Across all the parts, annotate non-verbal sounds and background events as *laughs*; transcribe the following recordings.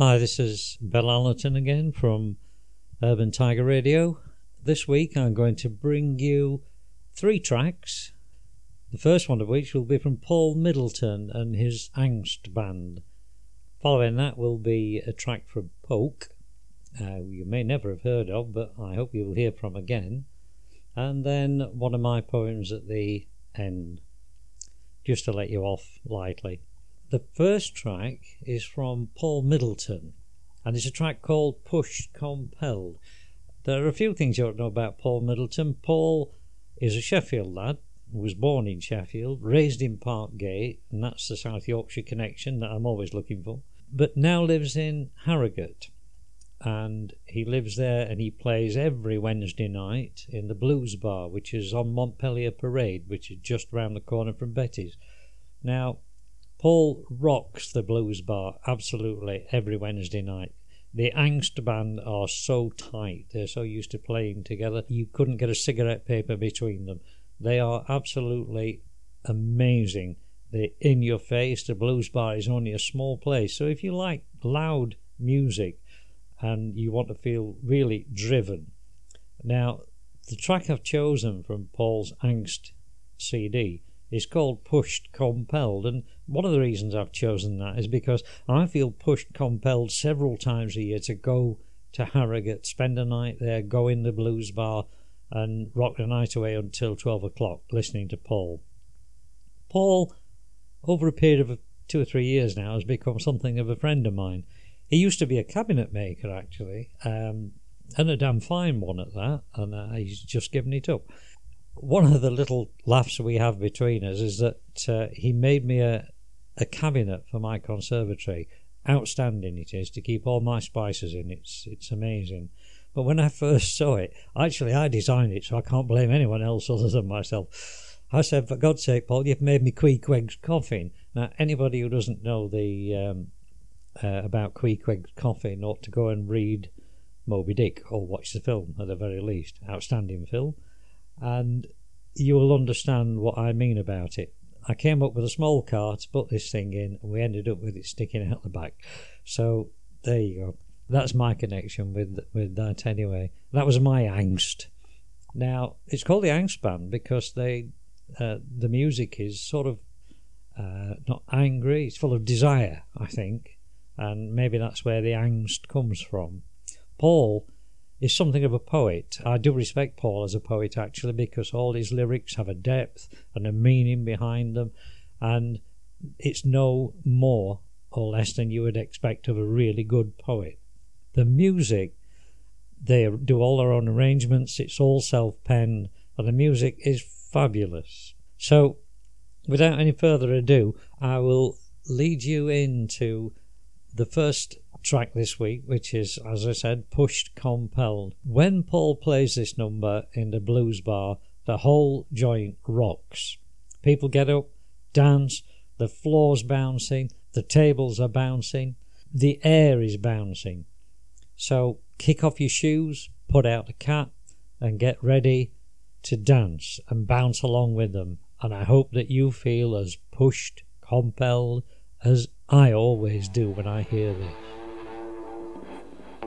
Hi, this is Bill Allerton again from Urban Tiger Radio. This week I'm going to bring you three tracks. The first one of which will be from Paul Middleton and his Angst Band. Following that will be a track from Poke, uh, you may never have heard of, but I hope you will hear from again. And then one of my poems at the end, just to let you off lightly. The first track is from Paul Middleton, and it's a track called Pushed Compelled. There are a few things you ought to know about Paul Middleton. Paul is a Sheffield lad, was born in Sheffield, raised in Parkgate, and that's the South Yorkshire connection that I'm always looking for, but now lives in Harrogate. And he lives there and he plays every Wednesday night in the Blues Bar, which is on Montpellier Parade, which is just round the corner from Betty's. Now, Paul rocks the blues bar absolutely every Wednesday night. The Angst band are so tight, they're so used to playing together, you couldn't get a cigarette paper between them. They are absolutely amazing. They're in your face. The blues bar is only a small place, so if you like loud music and you want to feel really driven, now the track I've chosen from Paul's Angst CD is called pushed compelled and one of the reasons I've chosen that is because I feel pushed compelled several times a year to go to Harrogate, spend a night there, go in the blues bar and rock the night away until 12 o'clock listening to Paul. Paul, over a period of two or three years now, has become something of a friend of mine. He used to be a cabinet maker, actually, um, and a damn fine one at that, and uh, he's just given it up one of the little laughs we have between us is that uh, he made me a, a cabinet for my conservatory. Outstanding it is to keep all my spices in. It's it's amazing. But when I *laughs* first saw it, actually I designed it, so I can't blame anyone else *laughs* other than myself. I said, for God's sake, Paul, you've made me Queequeg's coffin. Now, anybody who doesn't know the um, uh, about Queequeg's coffin ought to go and read Moby Dick or watch the film at the very least. Outstanding film and you will understand what I mean about it. I came up with a small car to put this thing in, and we ended up with it sticking out the back. So there you go. That's my connection with with that anyway. That was my angst. Now it's called the Angst Band because they uh, the music is sort of uh, not angry. It's full of desire, I think, and maybe that's where the angst comes from. Paul is something of a poet. I do respect Paul as a poet actually because all his lyrics have a depth and a meaning behind them, and it's no more or less than you would expect of a really good poet. The music, they do all their own arrangements, it's all self penned, and the music is fabulous. So, without any further ado, I will lead you into the first track this week, which is, as I said, pushed compelled. When Paul plays this number in the blues bar, the whole joint rocks. People get up, dance, the floor's bouncing, the tables are bouncing, the air is bouncing. So kick off your shoes, put out the cat, and get ready to dance and bounce along with them. And I hope that you feel as pushed, compelled as I always do when I hear this.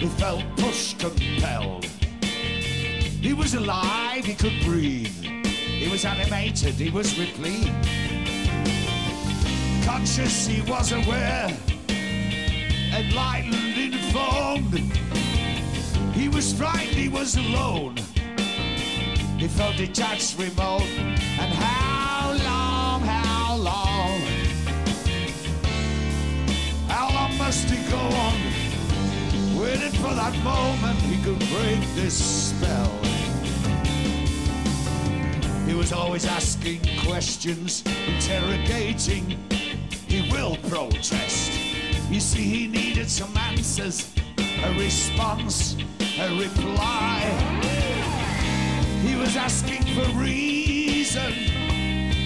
he felt pushed, compelled. He was Ripley. Conscious he was aware, enlightened, informed. He was frightened, he was alone. He felt detached, remote, and how long, how long? How long must he go on? Waiting for that moment he could break this spell. He was always asking questions, interrogating. He will protest. You see, he needed some answers, a response, a reply. He was asking for reason,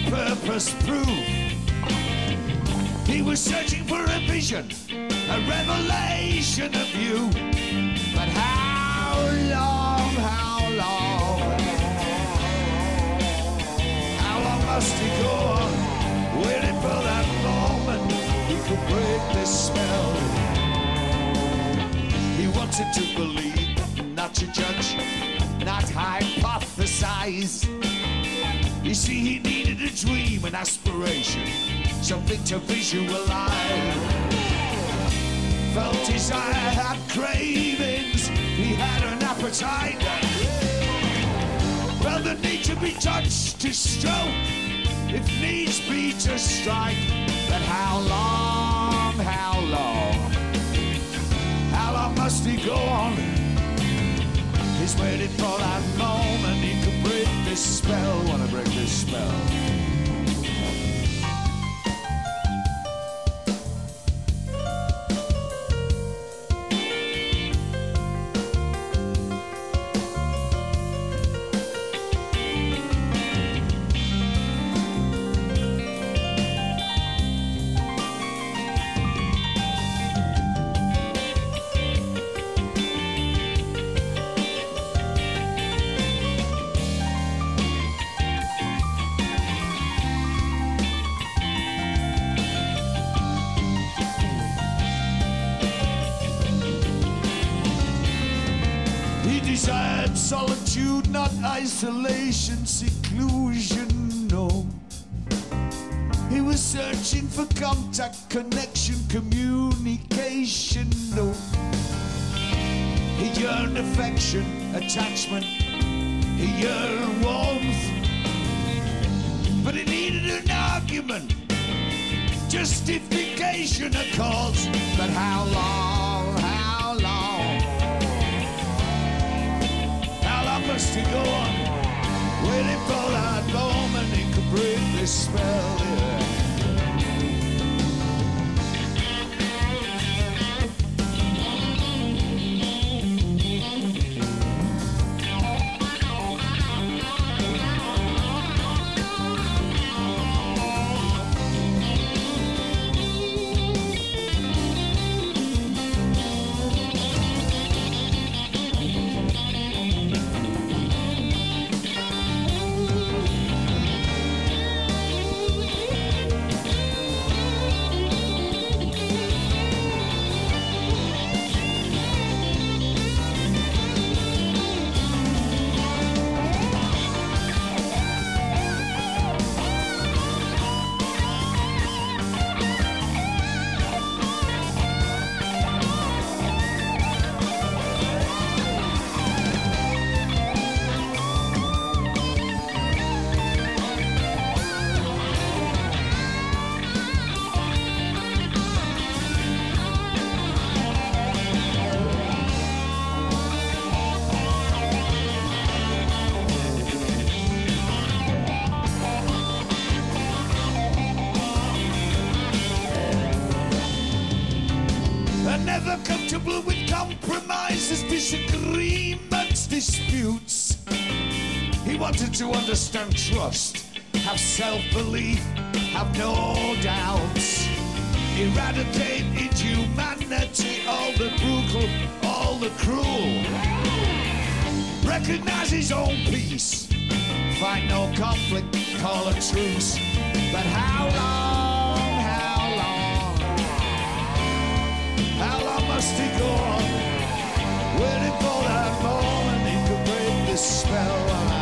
purpose, proof. He was searching for a vision, a revelation of you. But how long, how long? How long must he go on? Waiting for that moment he could break this spell. He wanted to believe, not to judge, not hypothesize. You see, he needed a dream, an aspiration, something to visualize. Felt desire, had cravings, he had an appetite. Well, the need to be touched, to stroke, if needs be to strike. But how long, how long, how long must he go on? He's waiting for that moment he could break this spell. Wanna break this spell? Isolation, seclusion, no. He was searching for contact, connection, communication, no. He yearned affection, attachment, he yearned warmth. But he needed an argument, justification, a cause. But how long, how long? How long must he go for that moment he could break this spell. Yeah. Understand trust, have self belief, have no doubts. Eradicate inhumanity, all the brutal, all the cruel. Recognize his own peace, find no conflict, call a truce. But how long, how long? How long must he go on? Waiting for that moment he could break this spell.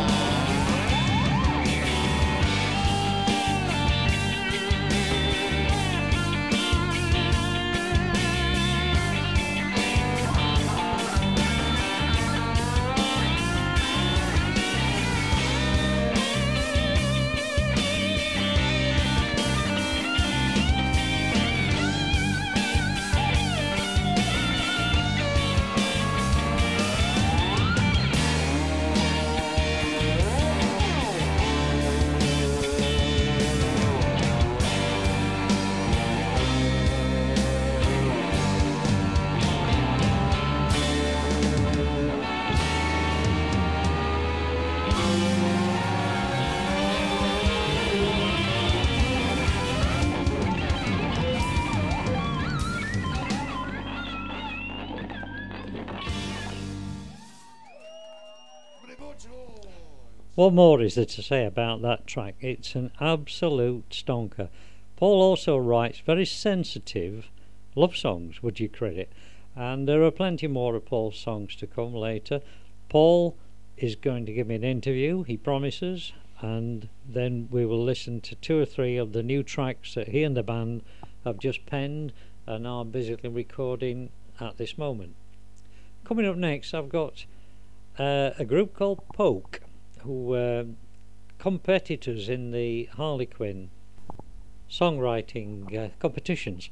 What more is there to say about that track? It's an absolute stonker. Paul also writes very sensitive love songs, would you credit? And there are plenty more of Paul's songs to come later. Paul is going to give me an interview, he promises, and then we will listen to two or three of the new tracks that he and the band have just penned and are busily recording at this moment. Coming up next, I've got uh, a group called Poke who were competitors in the Harlequin songwriting uh, competitions.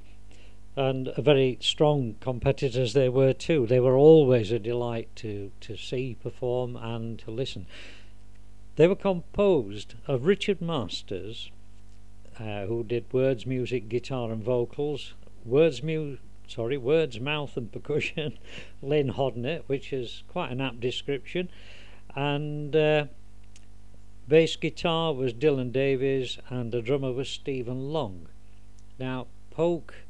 And very strong competitors they were too. They were always a delight to, to see perform and to listen. They were composed of Richard Masters, uh, who did words, music, guitar, and vocals. Words, mu- sorry, words, mouth, and percussion. *laughs* Lynn Hodnett, which is quite an apt description, and uh, Bass guitar was Dylan Davies and the drummer was Stephen Long. Now, Poke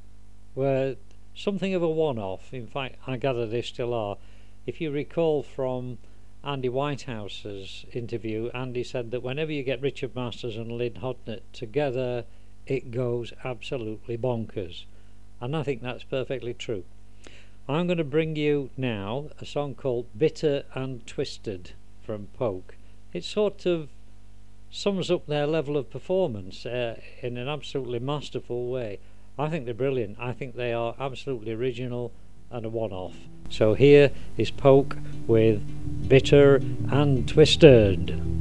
were something of a one off. In fact, I gather they still are. If you recall from Andy Whitehouse's interview, Andy said that whenever you get Richard Masters and Lynn Hodnett together, it goes absolutely bonkers. And I think that's perfectly true. I'm going to bring you now a song called Bitter and Twisted from Poke. It's sort of sums up their level of performance uh, in an absolutely masterful way. I think they're brilliant. I think they are absolutely original and a one off. So here is Poke with Bitter and Twisted.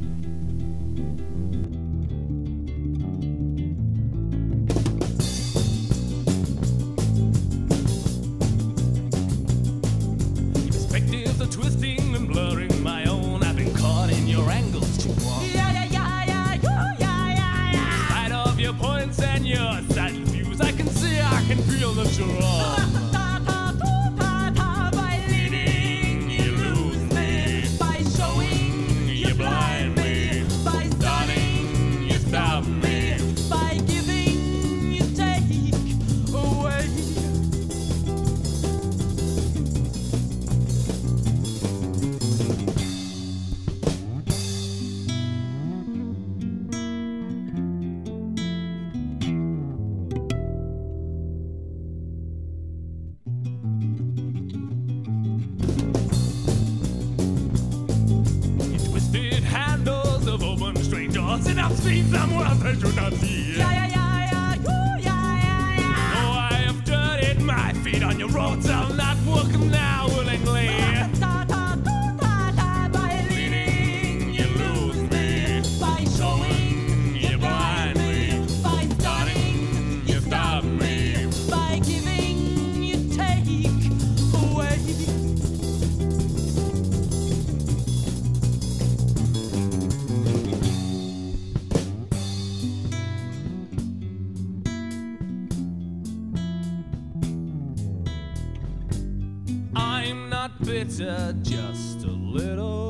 it's uh, just a little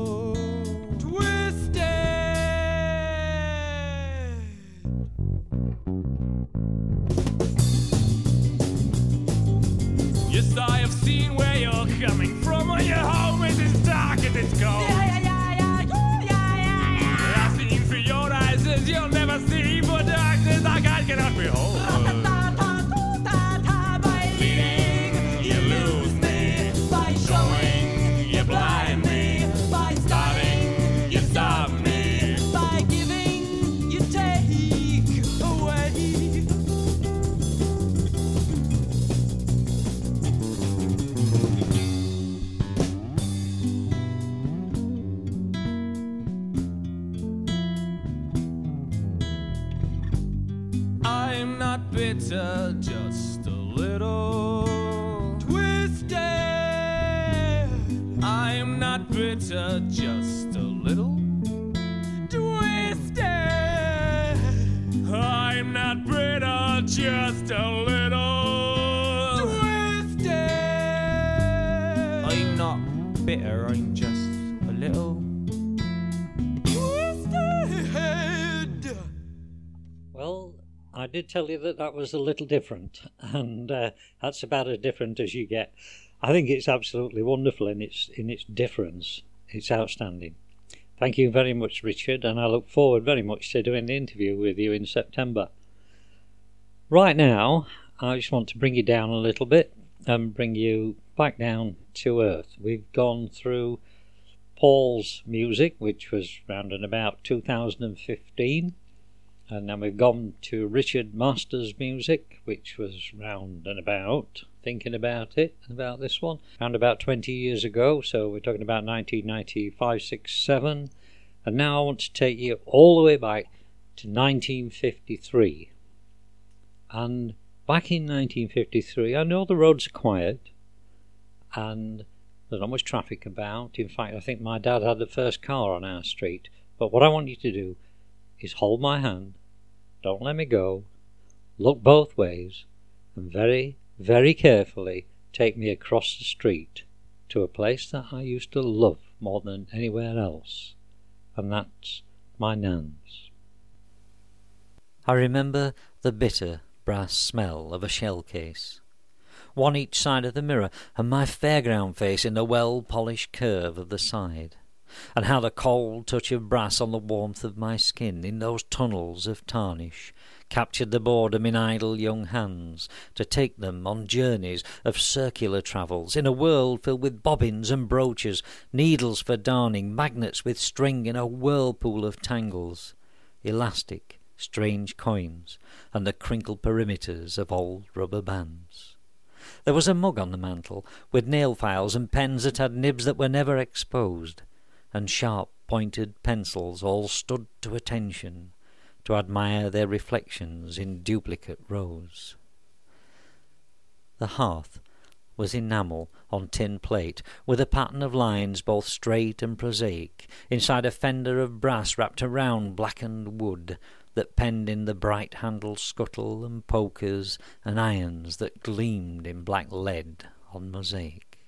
did tell you that that was a little different, *laughs* and uh, that's about as different as you get. I think it's absolutely wonderful in its in its difference. It's outstanding. Thank you very much, Richard, and I look forward very much to doing the interview with you in September. Right now, I just want to bring you down a little bit and bring you back down to earth. We've gone through Paul's music, which was round and about 2015, Uh, and then we've gone to Richard Masters' music, which was round and about, thinking about it, about this one, around about 20 years ago, so we're talking about 1995, 6, 7, and now I want to take you all the way back to 1953. And back in 1953, I know the roads are quiet, and there's not much traffic about. In fact, I think my dad had the first car on our street. But what I want you to do is hold my hand, don't let me go, look both ways, and very, very carefully take me across the street to a place that I used to love more than anywhere else, and that's my nan's. I remember the bitter brass smell of a shell case. One each side of the mirror, and my fairground face in the well polished curve of the side, and how the cold touch of brass on the warmth of my skin in those tunnels of tarnish captured the boredom in idle young hands to take them on journeys of circular travels in a world filled with bobbins and brooches, needles for darning, magnets with string in a whirlpool of tangles, elastic, strange coins, and the crinkled perimeters of old rubber bands. There was a mug on the mantel, with nail files and pens that had nibs that were never exposed, and sharp pointed pencils all stood to attention to admire their reflections in duplicate rows. The hearth was enamel on tin plate, with a pattern of lines both straight and prosaic, inside a fender of brass wrapped around blackened wood, that penned in the bright handled scuttle and pokers and irons that gleamed in black lead on mosaic,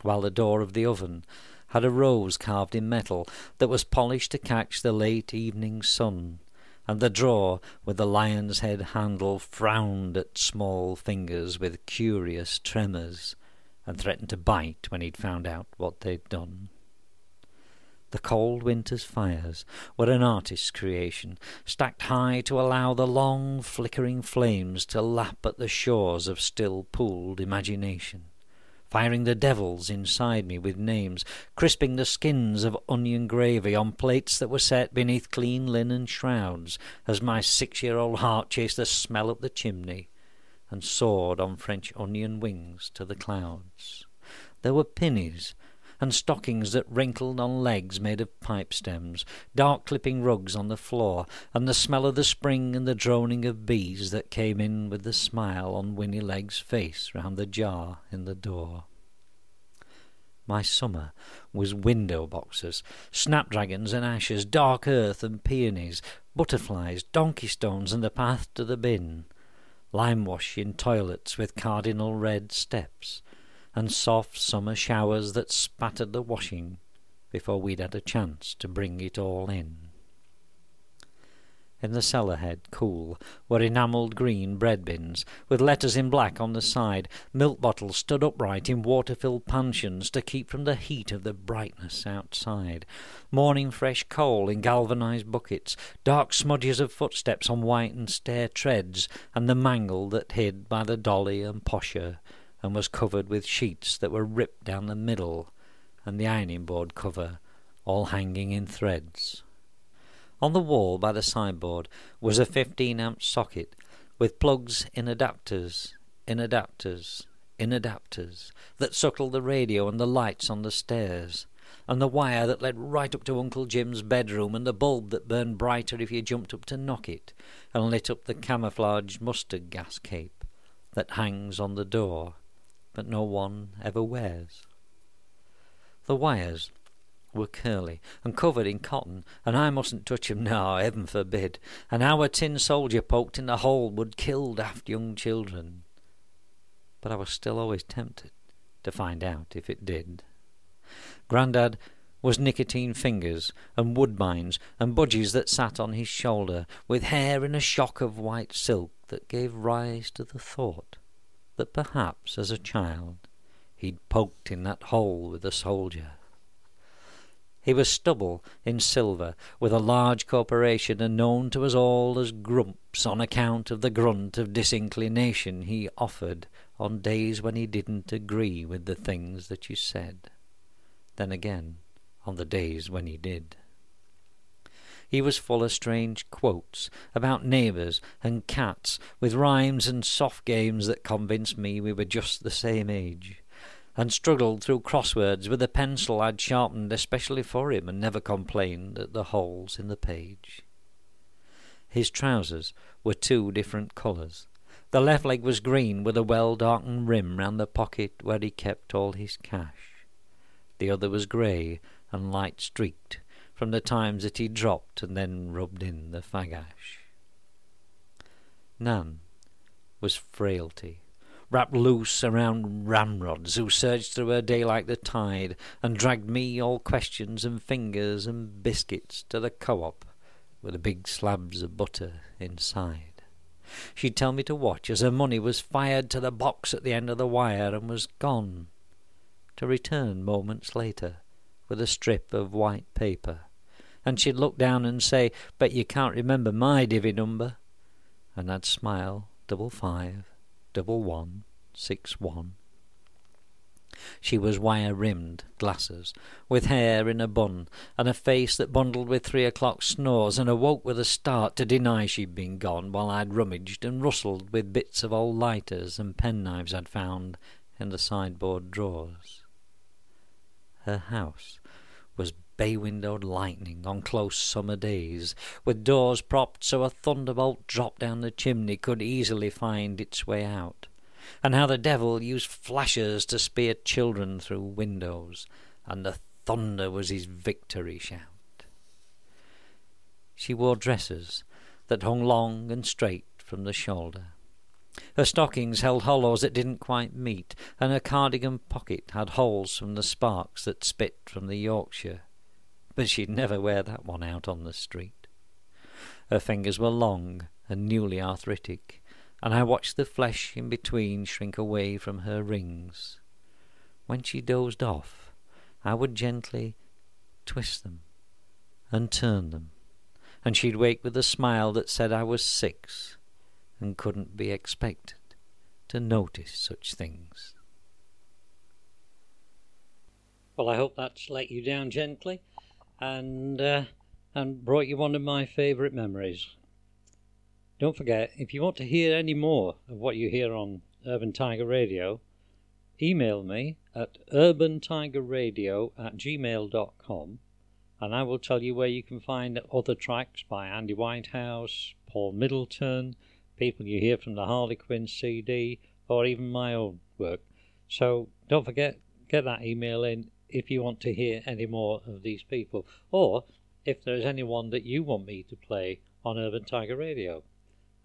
while the door of the oven had a rose carved in metal that was polished to catch the late evening sun, and the drawer with the lion's head handle frowned at small fingers with curious tremors, and threatened to bite when he'd found out what they'd done. The cold winter's fires were an artist's creation, stacked high to allow the long flickering flames to lap at the shores of still pooled imagination, firing the devils inside me with names, crisping the skins of onion gravy on plates that were set beneath clean linen shrouds, as my six-year-old heart chased the smell up the chimney and soared on French onion wings to the clouds. There were pinnies and stockings that wrinkled on legs made of pipe stems, dark clipping rugs on the floor, and the smell of the spring and the droning of bees that came in with the smile on Winnie Legg's face round the jar in the door. My summer was window boxes, snapdragons and ashes, dark earth and peonies, butterflies, donkey stones, and the path to the bin, lime wash in toilets with cardinal red steps, and soft summer showers that spattered the washing before we'd had a chance to bring it all in. In the cellar head, cool, were enamelled green bread bins, with letters in black on the side, milk bottles stood upright in water-filled panchions to keep from the heat of the brightness outside, morning fresh coal in galvanized buckets, dark smudges of footsteps on whitened stair treads, and the mangle that hid by the dolly and posher, and was covered with sheets that were ripped down the middle, and the ironing board cover all hanging in threads. On the wall by the sideboard was a 15 amp socket with plugs in adapters, in adapters, in adapters that suckled the radio and the lights on the stairs, and the wire that led right up to Uncle Jim's bedroom, and the bulb that burned brighter if you jumped up to knock it, and lit up the camouflaged mustard gas cape that hangs on the door but no one ever wears. The wires were curly and covered in cotton, and I mustn't touch 'em now, heaven forbid, and how a tin soldier poked in the hole would kill daft young children. But I was still always tempted to find out if it did. Grandad was nicotine fingers and woodbines and budgies that sat on his shoulder, with hair in a shock of white silk that gave rise to the thought that perhaps as a child he'd poked in that hole with a soldier. He was stubble in silver, with a large corporation, and known to us all as Grumps on account of the grunt of disinclination he offered on days when he didn't agree with the things that you said. Then again, on the days when he did. He was full of strange quotes about neighbours and cats, with rhymes and soft games that convinced me we were just the same age and struggled through crosswords with a pencil I'd sharpened especially for him and never complained at the holes in the page. His trousers were two different colours. The left leg was green with a well darkened rim round the pocket where he kept all his cash. The other was grey and light streaked from the times that he dropped and then rubbed in the fag ash. Nan was frailty wrapped loose around ramrods, who surged through her day like the tide, and dragged me, all questions and fingers and biscuits, to the co-op with the big slabs of butter inside. She'd tell me to watch as her money was fired to the box at the end of the wire and was gone, to return moments later with a strip of white paper. And she'd look down and say, Bet you can't remember my divvy number. And I'd smile, double five, double one six one. She was wire rimmed glasses, with hair in a bun, and a face that bundled with three o'clock snores, and awoke with a start to deny she'd been gone, while I'd rummaged and rustled with bits of old lighters and penknives I'd found in the sideboard drawers. Her house was bay windowed lightning on close summer days, with doors propped so a thunderbolt dropped down the chimney could easily find its way out, and how the devil used flashers to spear children through windows, and the thunder was his victory shout. She wore dresses that hung long and straight from the shoulder. Her stockings held hollows that didn't quite meet, and her cardigan pocket had holes from the sparks that spit from the Yorkshire but she'd never wear that one out on the street. Her fingers were long and newly arthritic, and I watched the flesh in between shrink away from her rings. When she dozed off, I would gently twist them and turn them, and she'd wake with a smile that said I was six and couldn't be expected to notice such things. Well, I hope that's let you down gently and uh, and brought you one of my favourite memories. Don't forget, if you want to hear any more of what you hear on Urban Tiger Radio, email me at urbantigerradio at gmail.com and I will tell you where you can find other tracks by Andy Whitehouse, Paul Middleton, people you hear from the Harlequin CD, or even my own work. So don't forget, get that email in if you want to hear any more of these people, or if there's anyone that you want me to play on Urban Tiger Radio.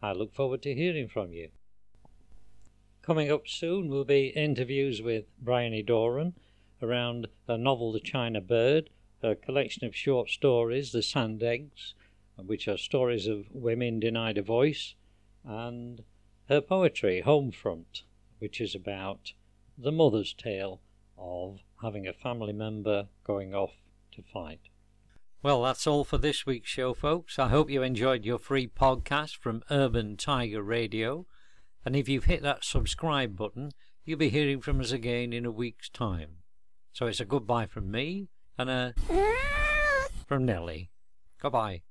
I look forward to hearing from you. Coming up soon will be interviews with Bryony Doran around her novel The China Bird, her collection of short stories, The Sand Eggs, which are stories of women denied a voice, and her poetry, Homefront, which is about the mother's tale of having a family member going off to fight. Well, that's all for this week's show, folks. I hope you enjoyed your free podcast from Urban Tiger Radio. And if you've hit that subscribe button, you'll be hearing from us again in a week's time. So it's a goodbye from me and a *laughs* from Nellie. Goodbye.